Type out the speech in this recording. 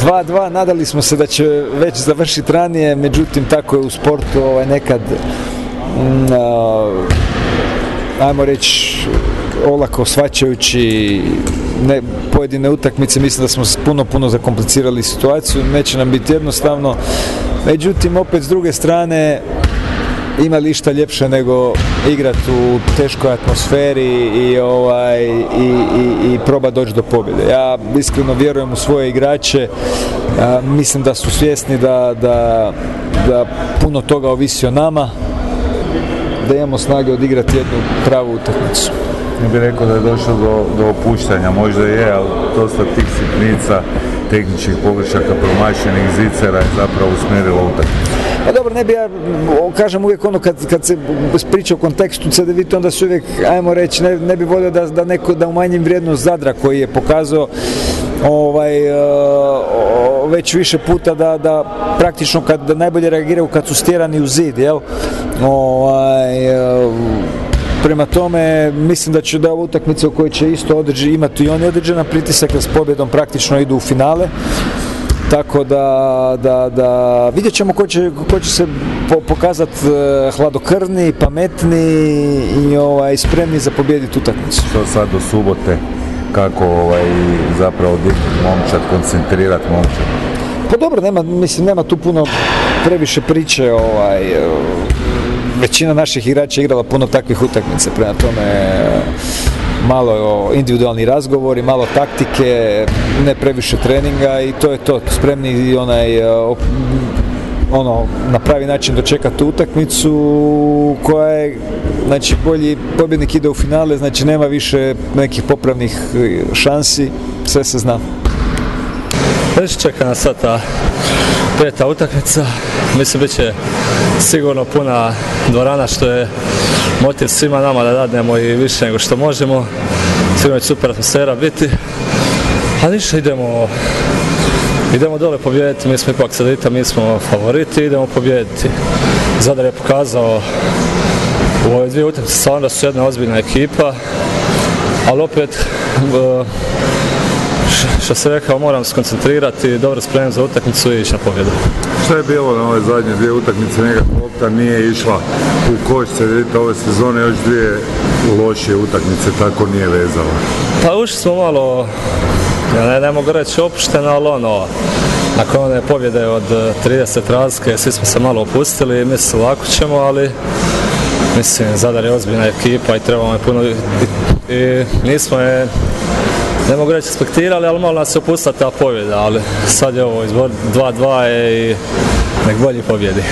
2-2, nadali smo se da će već završiti ranije, međutim tako je u sportu ovaj, nekad mm, ajmo reći olako svačajući ne, pojedine utakmice mislim da smo puno puno zakomplicirali situaciju neće nam biti jednostavno. Međutim opet s druge strane ima li išta ljepše nego igrati u teškoj atmosferi i, ovaj, i, i, i proba doći do pobjede. Ja iskreno vjerujem u svoje igrače, mislim da su svjesni da, da, da puno toga ovisi o nama, da imamo snage odigrati jednu pravu utakmicu. Ne bih rekao da je došlo do, do opuštanja, možda je, ali dosta tih sitnica, tehničkih pogrešaka, promašenih zicera je zapravo usmjerilo utakmicu. Pa dobro, ne bi ja, kažem uvijek ono kad, kad se priča o kontekstu CDVita, onda se uvijek, ajmo reći, ne, ne bi volio da, da neko, da umanjim vrijednost Zadra koji je pokazao ovaj, uh, već više puta da, da praktično kad da najbolje reagiraju kad su stjerani u zid, jel? Ovaj, uh, Prema tome, mislim da će da ova utakmica u će isto određi, imati i oni određena pritisak, s pobjedom praktično idu u finale. Tako da, da, da vidjet ćemo ko će, ko će se po, pokazati uh, hladokrvni, pametni i ovaj, spremni za pobijediti utakmicu. Što sad do subote, kako ovaj, zapravo momčad, koncentrirati momčad? Pa dobro, nema, mislim, nema tu puno previše priče, ovaj, većina naših igrača igrala puno takvih utakmica, prema tome malo individualni razgovori, malo taktike, ne previše treninga i to je to. Spremni i onaj ono, na pravi način dočekati utakmicu koja je, znači bolji pobjednik ide u finale, znači nema više nekih popravnih šansi, sve se zna. Već čeka nas sad ta peta utakmica, mislim bit će sigurno puna dvorana što je motiv svima nama da dadnemo i više nego što možemo. Sigurno će super atmosfera biti. A ništa, idemo idemo dole pobijediti, mi smo ipak sadita, mi smo favoriti, idemo pobijediti. Zadar je pokazao u ove dvije utakmice stvarno da su jedna ozbiljna ekipa, ali opet što se rekao, moram se koncentrirati, dobro spremim za utakmicu i ići na pobjedu. Što je bilo na ove zadnje dvije utakmice, nekako lopta nije išla u koš vidite ove sezone, još dvije lošije utakmice, tako nije vezala? Pa ušli smo malo, ja ne, ne mogu reći opušteno, ali ono, nakon one pobjede od 30 razlike, svi smo se malo opustili i mislim ovako ćemo, ali mislim, Zadar je ozbiljna ekipa i trebamo je puno i, i nismo je ne mogu reći spektirali, ali malo nas se opustila ta pobjeda, ali sad je ovo izbor 2-2 i nek bolji pobjedi.